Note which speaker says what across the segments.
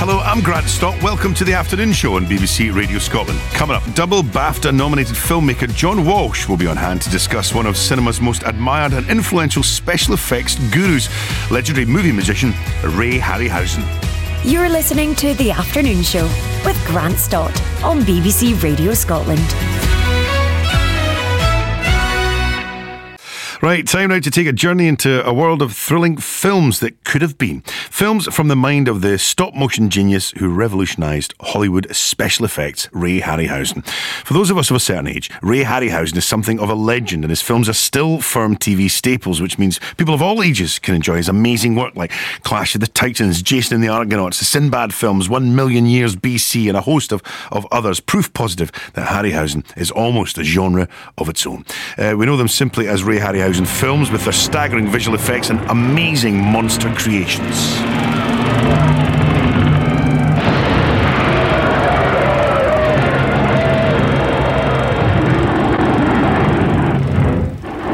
Speaker 1: Hello, I'm Grant Stott. Welcome to the afternoon show on BBC Radio Scotland. Coming up, double BAFTA nominated filmmaker John Walsh will be on hand to discuss one of cinema's most admired and influential special effects gurus, legendary movie magician Ray Harryhausen.
Speaker 2: You're listening to The Afternoon Show with Grant Stott on BBC Radio Scotland.
Speaker 1: Right, time now to take a journey into a world of thrilling films that could have been. Films from the mind of the stop motion genius who revolutionised Hollywood special effects, Ray Harryhausen. For those of us of a certain age, Ray Harryhausen is something of a legend, and his films are still firm TV staples, which means people of all ages can enjoy his amazing work like Clash of the Titans, Jason and the Argonauts, the Sinbad films, One Million Years BC, and a host of, of others. Proof positive that Harryhausen is almost a genre of its own. Uh, we know them simply as Ray Harryhausen films with their staggering visual effects and amazing monster creations.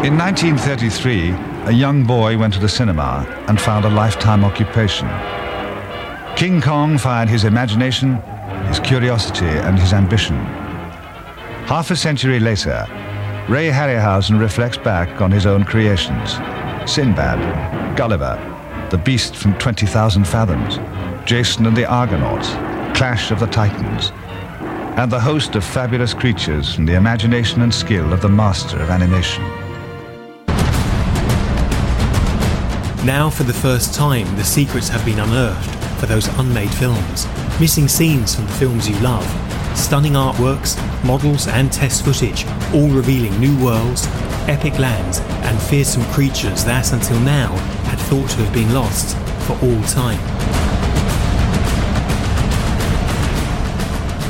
Speaker 3: In 1933, a young boy went to the cinema and found a lifetime occupation. King Kong fired his imagination, his curiosity, and his ambition. Half a century later, Ray Harryhausen reflects back on his own creations. Sinbad, Gulliver, The Beast from 20,000 Fathoms, Jason and the Argonauts, Clash of the Titans, and the host of fabulous creatures from the imagination and skill of the master of animation.
Speaker 4: Now, for the first time, the secrets have been unearthed for those unmade films, missing scenes from the films you love Stunning artworks, models, and test footage, all revealing new worlds, epic lands, and fearsome creatures that until now had thought to have been lost for all time.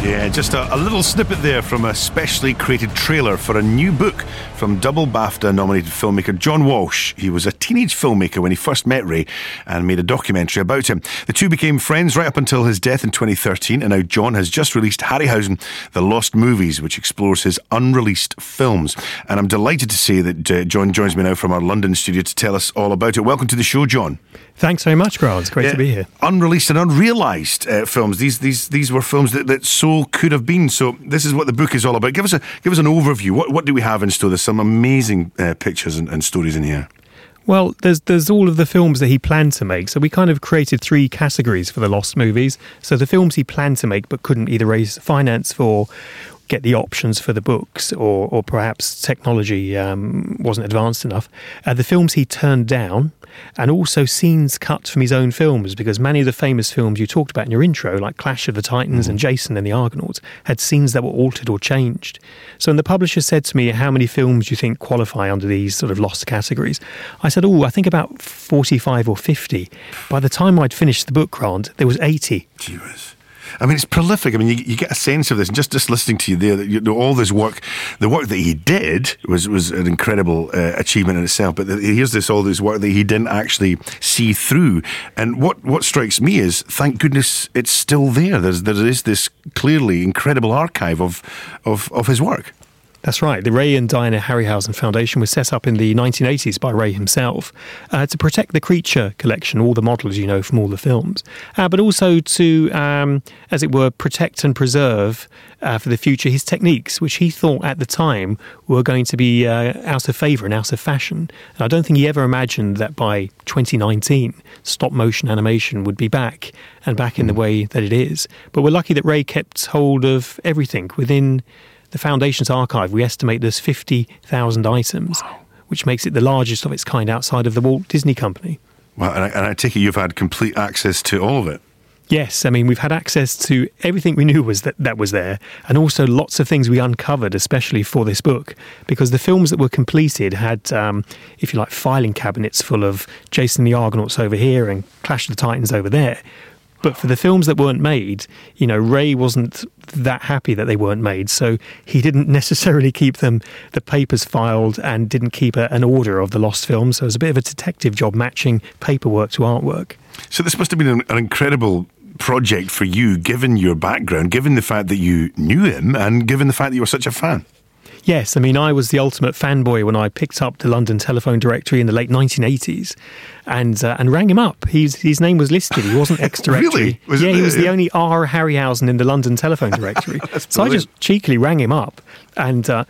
Speaker 1: Yeah, just a, a, little snippet there from a specially created trailer for a new book from double BAFTA nominated filmmaker John Walsh. He was a teenage filmmaker when he first met Ray and made a documentary about him. The two became friends right up until his death in 2013, and now John has just released Harryhausen, The Lost Movies, which explores his unreleased films. And I'm delighted to say that uh, John joins me now from our London studio to tell us all about it. Welcome to the show, John.
Speaker 4: Thanks very much, Grant. It's great to be here.
Speaker 1: Unreleased and unrealised uh, films. These these these were films that, that so could have been. So this is what the book is all about. Give us a give us an overview. What what do we have in store? There's some amazing uh, pictures and, and stories in here.
Speaker 4: Well, there's there's all of the films that he planned to make. So we kind of created three categories for the lost movies. So the films he planned to make but couldn't either raise finance for, get the options for the books, or or perhaps technology um, wasn't advanced enough. Uh, the films he turned down and also scenes cut from his own films because many of the famous films you talked about in your intro, like Clash of the Titans mm-hmm. and Jason and the Argonauts, had scenes that were altered or changed. So when the publisher said to me, How many films do you think qualify under these sort of lost categories? I said, Oh, I think about 45 or 50. By the time I'd finished the book, Grant, there was 80.
Speaker 1: Jeez. I mean, it's prolific. I mean, you, you get a sense of this, just just listening to you there, that you know, all this work, the work that he did was was an incredible uh, achievement in itself. But the, here's this all this work that he didn't actually see through. And what what strikes me is, thank goodness, it's still there. There's there is this clearly incredible archive of of of his work.
Speaker 4: That's right. The Ray and Diana Harryhausen Foundation was set up in the 1980s by Ray himself uh, to protect the creature collection, all the models you know from all the films, uh, but also to, um, as it were, protect and preserve uh, for the future his techniques, which he thought at the time were going to be uh, out of favour and out of fashion. And I don't think he ever imagined that by 2019, stop motion animation would be back and back in the way that it is. But we're lucky that Ray kept hold of everything within the Foundation's archive, we estimate there's 50,000 items, wow. which makes it the largest of its kind outside of the Walt Disney Company.
Speaker 1: Well, and I, and I take it you've had complete access to all of it.
Speaker 4: Yes, I mean we've had access to everything we knew was that that was there, and also lots of things we uncovered, especially for this book, because the films that were completed had, um, if you like, filing cabinets full of Jason the Argonauts over here and Clash of the Titans over there, but for the films that weren't made, you know, Ray wasn't that happy that they weren't made, so he didn't necessarily keep them the papers filed and didn't keep a, an order of the lost films. So it was a bit of a detective job matching paperwork to artwork.
Speaker 1: So this must have been an, an incredible project for you, given your background, given the fact that you knew him, and given the fact that you were such a fan.
Speaker 4: Yes, I mean, I was the ultimate fanboy when I picked up the London telephone directory in the late 1980s and uh, and rang him up. He's, his name was listed. He wasn't ex directory.
Speaker 1: really?
Speaker 4: Was yeah, he was the only R. Harryhausen in the London telephone directory. so I just cheekily rang him up and. Uh,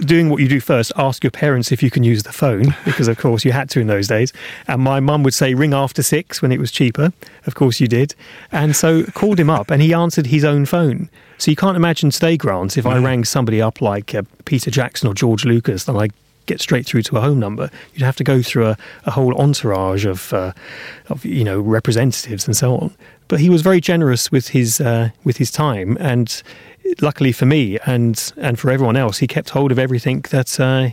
Speaker 4: doing what you do first, ask your parents if you can use the phone, because of course you had to in those days. And my mum would say, ring after six when it was cheaper. Of course you did. And so called him up and he answered his own phone. So you can't imagine today, Grant, if I mm. rang somebody up like uh, Peter Jackson or George Lucas, then I get straight through to a home number. You'd have to go through a, a whole entourage of, uh, of, you know, representatives and so on. But he was very generous with his uh, with his time, and luckily for me and and for everyone else, he kept hold of everything that. Uh,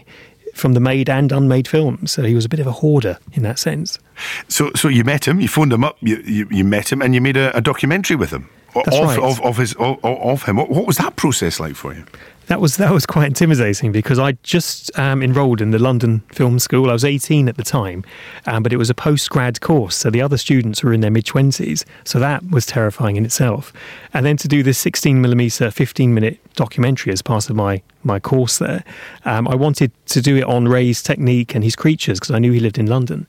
Speaker 4: from the made and unmade films, so he was a bit of a hoarder in that sense.
Speaker 1: So, so you met him, you phoned him up, you, you, you met him, and you made a, a documentary with him.
Speaker 4: That's
Speaker 1: of,
Speaker 4: right.
Speaker 1: of, of, his, of, of him. What, what was that process like for you?
Speaker 4: That was that was quite intimidating because I just um, enrolled in the London Film School. I was 18 at the time, um, but it was a post grad course, so the other students were in their mid 20s. So that was terrifying in itself. And then to do this 16 millimeter, 15 minute documentary as part of my my course there, um, I wanted to do it on Ray's technique and his creatures because I knew he lived in London.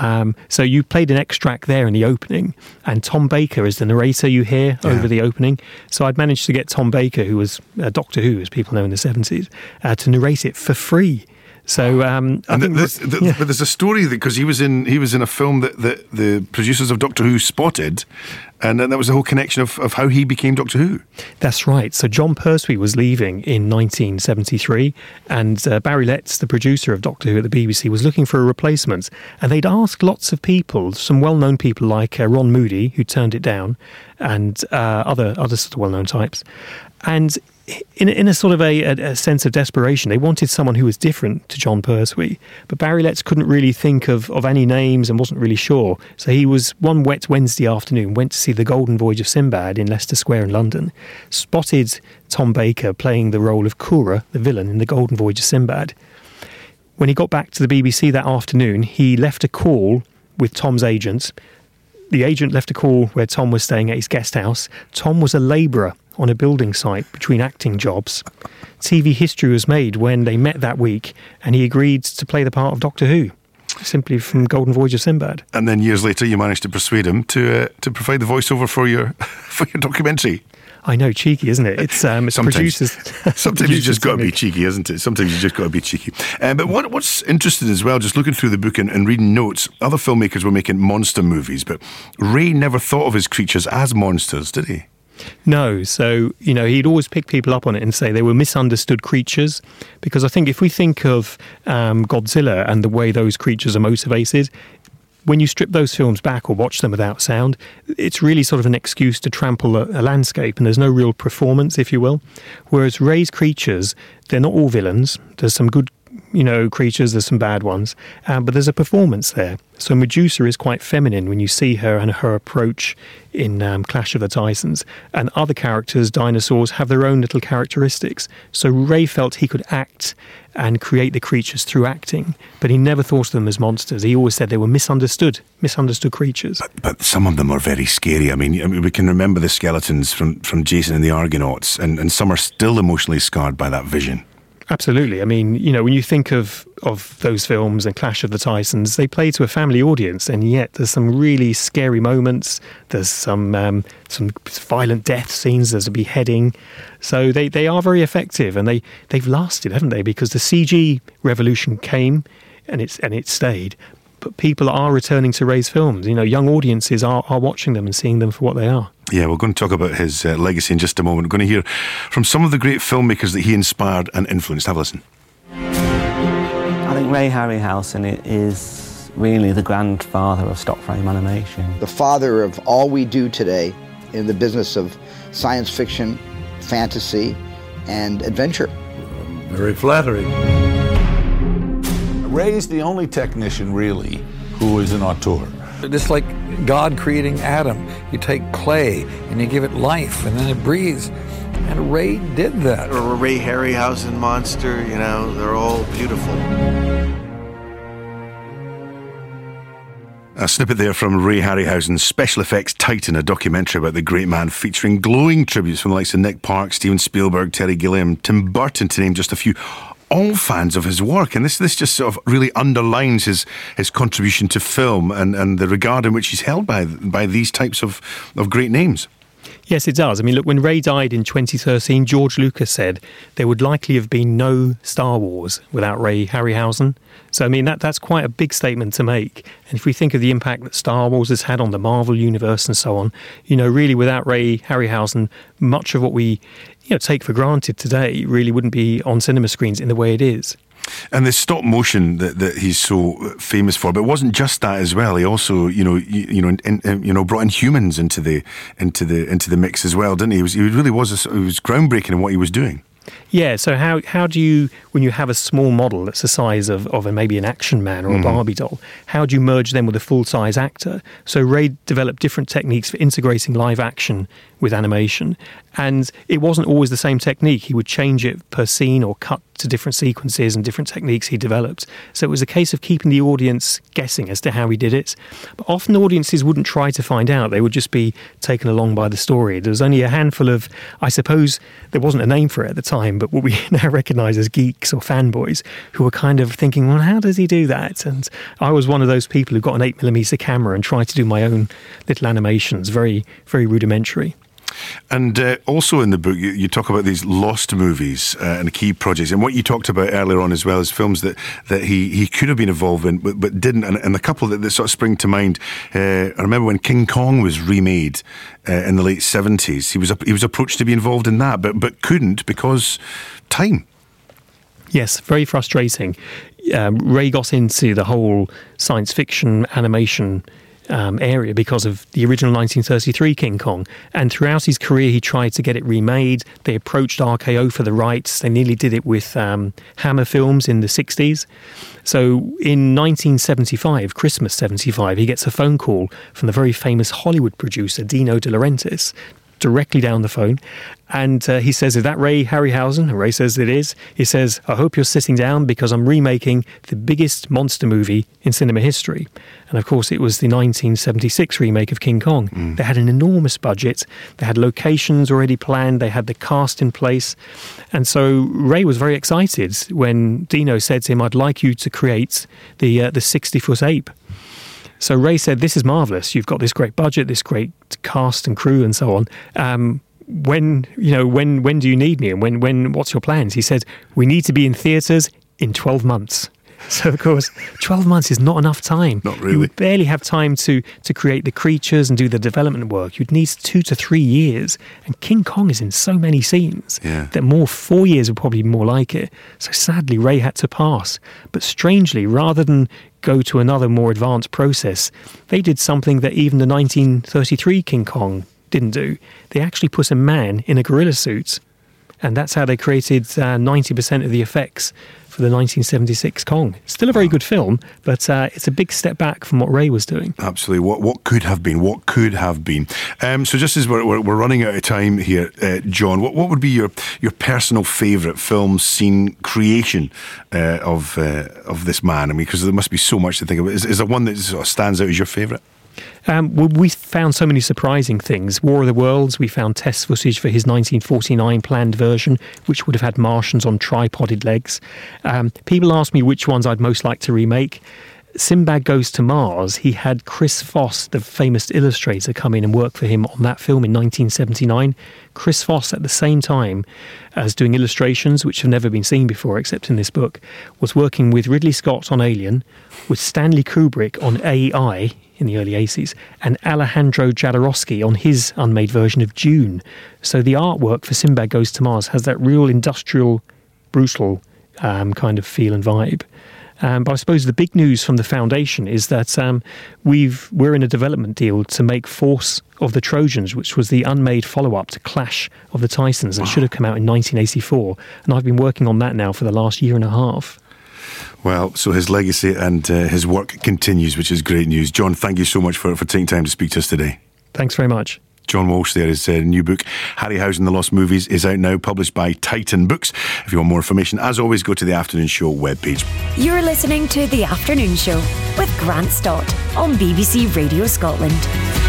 Speaker 4: Um, so you played an extract there in the opening, and Tom Baker is the narrator you hear yeah. over the opening. So I'd managed to get Tom Baker, who was uh, Doctor Who, as people know in the seventies, uh, to narrate it for free. So, um,
Speaker 1: and the, the, yeah. but there's a story because he was in he was in a film that, that the producers of Doctor Who spotted, and then that was the whole connection of, of how he became Doctor Who.
Speaker 4: That's right. So Jon Pertwee was leaving in 1973, and uh, Barry Letts, the producer of Doctor Who at the BBC, was looking for a replacement, and they'd asked lots of people, some well-known people like uh, Ron Moody, who turned it down, and uh, other other sort of well-known types, and in, in a sort of a, a, sense of desperation, they wanted someone who was different to Jon Pertwee. But Barry Letts couldn't really think of, of any names and wasn't really sure. So he was one wet Wednesday afternoon, went to see The Golden Voyage of Sinbad in Leicester Square in London, spotted Tom Baker playing the role of Koura, the villain in The Golden Voyage of Sinbad. When he got back to the BBC that afternoon, he left a call with Tom's agent. The agent left a call where Tom was staying at his guest house. Tom was a labourer on a building site between acting jobs. TV history was made when they met that week and he agreed to play the part of Doctor Who. Simply from Golden Voyage of Sinbad,
Speaker 1: and then years later, you managed to persuade him to uh, to provide the voiceover for your for your documentary.
Speaker 4: I know, cheeky, isn't it? It's, um, it's sometimes, producers.
Speaker 1: sometimes you just got to be cheeky, isn't it? Sometimes you just got to be cheeky. Um, but what, what's interesting as well, just looking through the book and, and, reading notes, other filmmakers were making monster movies, but Ray never thought of his creatures as monsters, did he?
Speaker 4: No. So, you know, he'd always pick people up on it and say they were misunderstood creatures. Because I think if we think of um, Godzilla and the way those creatures are motivated, when you strip those films back or watch them without sound, it's really sort of an excuse to trample a, a, landscape, and there's no real performance, if you will. Whereas Ray's creatures, they're not all villains. There's some good you know, creatures, there's some bad ones, um, but there's a performance there. So Medusa is quite feminine when you see her and her approach in um, Clash of the Titans. And other characters, dinosaurs, have their own little characteristics. So Ray felt he could act and create the creatures through acting, but he never thought of them as monsters. He always said they were misunderstood, misunderstood creatures.
Speaker 1: But, but some of them are very scary. I mean, I mean, we can remember the skeletons from, from Jason and the Argonauts, and, and some are still emotionally scarred by that vision.
Speaker 4: Absolutely. I mean, you know, when you think of of those films and Clash of the Titans, they play to a family audience, and yet there's some really scary moments. There's some um, some violent death scenes. There's a beheading. So they, they are very effective, and they they've lasted, haven't they? Because the CG revolution came, and it's and it stayed. But people are returning to Ray's films. You know, young audiences are, are watching them and seeing them for what they are.
Speaker 1: Yeah, we're going to talk about his uh, legacy in just a moment. We're going to hear from some of the great filmmakers that he inspired and influenced. Have a listen.
Speaker 5: I think Ray Harryhausen is really the grandfather of stop frame animation.
Speaker 6: The father of all we do today in the business of science fiction, fantasy, and adventure.
Speaker 7: Very flattering. Ray's the only technician, really, who is an auteur.
Speaker 8: It's like God creating Adam. You take clay and you give it life, and then it breathes. And Ray did that.
Speaker 9: Or Ray Harryhausen monster, you know, they're all beautiful.
Speaker 1: A snippet there from Ray Harryhausen's Special Effects Titan, a documentary about the great man featuring glowing tributes from the likes of Nick Park, Steven Spielberg, Terry Gilliam, Tim Burton, to name just a few. All fans of his work, and this this just sort of really underlines his his contribution to film and, and the regard in which he's held by by these types of, of great names.
Speaker 4: Yes, it does. I mean, look, when Ray died in 2013, George Lucas said there would likely have been no Star Wars without Ray Harryhausen. So, I mean, that, that's quite a big statement to make. And if we think of the impact that Star Wars has had on the Marvel universe and so on, you know, really without Ray Harryhausen, much of what we you know, take for granted today really wouldn't be on cinema screens in the way it is.
Speaker 1: And the stop motion that, that he's so famous for, but it wasn't just that as well. He also, you know, you, you know, in, in, you know, brought in humans into the into the into the mix as well, didn't he? He, was, he really was a, he was groundbreaking in what he was doing.
Speaker 4: Yeah. So how how do you when you have a small model that's the size of of a, maybe an action man or a mm-hmm. Barbie doll, how do you merge them with a full size actor? So Ray developed different techniques for integrating live action with animation, and it wasn't always the same technique. He would change it per scene or cut to different sequences and different techniques he developed. So it was a case of keeping the audience guessing as to how he did it. But often audiences wouldn't try to find out, they would just be taken along by the story. There was only a handful of, I suppose, there wasn't a name for it at the time, but what we now recognize as geeks or fanboys who were kind of thinking, well, how does he do that? And I was one of those people who got an 8mm camera and tried to do my own little animations, very, very rudimentary.
Speaker 1: And uh, also in the book, you, you, talk about these lost movies uh, and key projects, and what you talked about earlier on as well as films that, that he, he could have been involved in but, but didn't. And, and couple that, that sort of spring to mind, uh, I remember when King Kong was remade uh, in the late seventies. He was he was approached to be involved in that, but but couldn't because time.
Speaker 4: Yes, very frustrating. Um, Ray got into the whole science fiction animation um, area because of the original 1933 King Kong. And throughout his career, he tried to get it remade. They approached RKO for the rights. They nearly did it with um, Hammer Films in the 60s. So in 1975, Christmas 75, he gets a phone call from the very famous Hollywood producer Dino De Laurentiis directly down the phone. And uh, he says, Is that Ray Harryhausen? And Ray says, It is. He says, I hope you're sitting down because I'm remaking the biggest monster movie in cinema history. And of course, it was the 1976 remake of King Kong. Mm. They had an enormous budget, they had locations already planned, they had the cast in place. And so Ray was very excited when Dino said to him, I'd like you to create the, uh, the 60 foot ape. So Ray said, "This is marvelous. You've got this great budget, this great cast and crew, and so on. Um, when you know when when do you need me, and when when what's your plans?" He said, "We need to be in theatres in twelve months." So of course, twelve months is not enough time.
Speaker 1: Not really.
Speaker 4: You would barely have time to to create the creatures and do the development work. You'd need two to three years. And King Kong is in so many scenes
Speaker 1: yeah.
Speaker 4: that more four years would probably be more like it. So sadly, Ray had to pass. But strangely, rather than go to another more advanced process, they did something that even the 1933 King Kong didn't do. They actually put a man in a gorilla suit. And that's how they created uh, 90% of the effects for the 1976 Kong. Still a very good film, but uh, it's a big step back from what Ray was doing.
Speaker 1: Absolutely. What what could have been? What could have been? Um, so just as we're, we're, we're, running out of time here, uh, John, what, what would be your your personal favourite film scene creation uh, of uh, of this man? I mean, because there must be so much to think about. Is, is there one that sort of stands out as your favourite?
Speaker 4: Um, we found so many surprising things. War of the Worlds, we found test footage for his 1949 planned version, which would have had Martians on tripoded legs. Um, people ask me which ones I'd most like to remake. Sinbad Goes to Mars, he had Chris Foss, the famous illustrator, come in and work for him on that film in 1979. Chris Foss, at the same time as doing illustrations, which have never been seen before except in this book, was working with Ridley Scott on Alien, with Stanley Kubrick on AI in the early 80s, and Alejandro Jodorowsky on his unmade version of Dune. So the artwork for Sinbad Goes to Mars has that real industrial, brutal um, kind of feel and vibe. Um, but I suppose the big news from the foundation is that um, we've we're in a development deal to make Force of the Trojans, which was the unmade follow-up to Clash of the Titans, and wow. should have come out in 1984. And I've been working on that now for the last year and a half.
Speaker 1: Well, so his legacy and uh, his work continues, which is great news. John, thank you so much for, for taking time to speak to us today.
Speaker 4: Thanks very much.
Speaker 1: John Walsh there. His uh, new book, Harryhausen The Lost Movies, is out now, published by Titan Books. If you want more information, as always, go to the Afternoon Show webpage.
Speaker 2: You're listening to The Afternoon Show with Grant Stott on BBC Radio Scotland.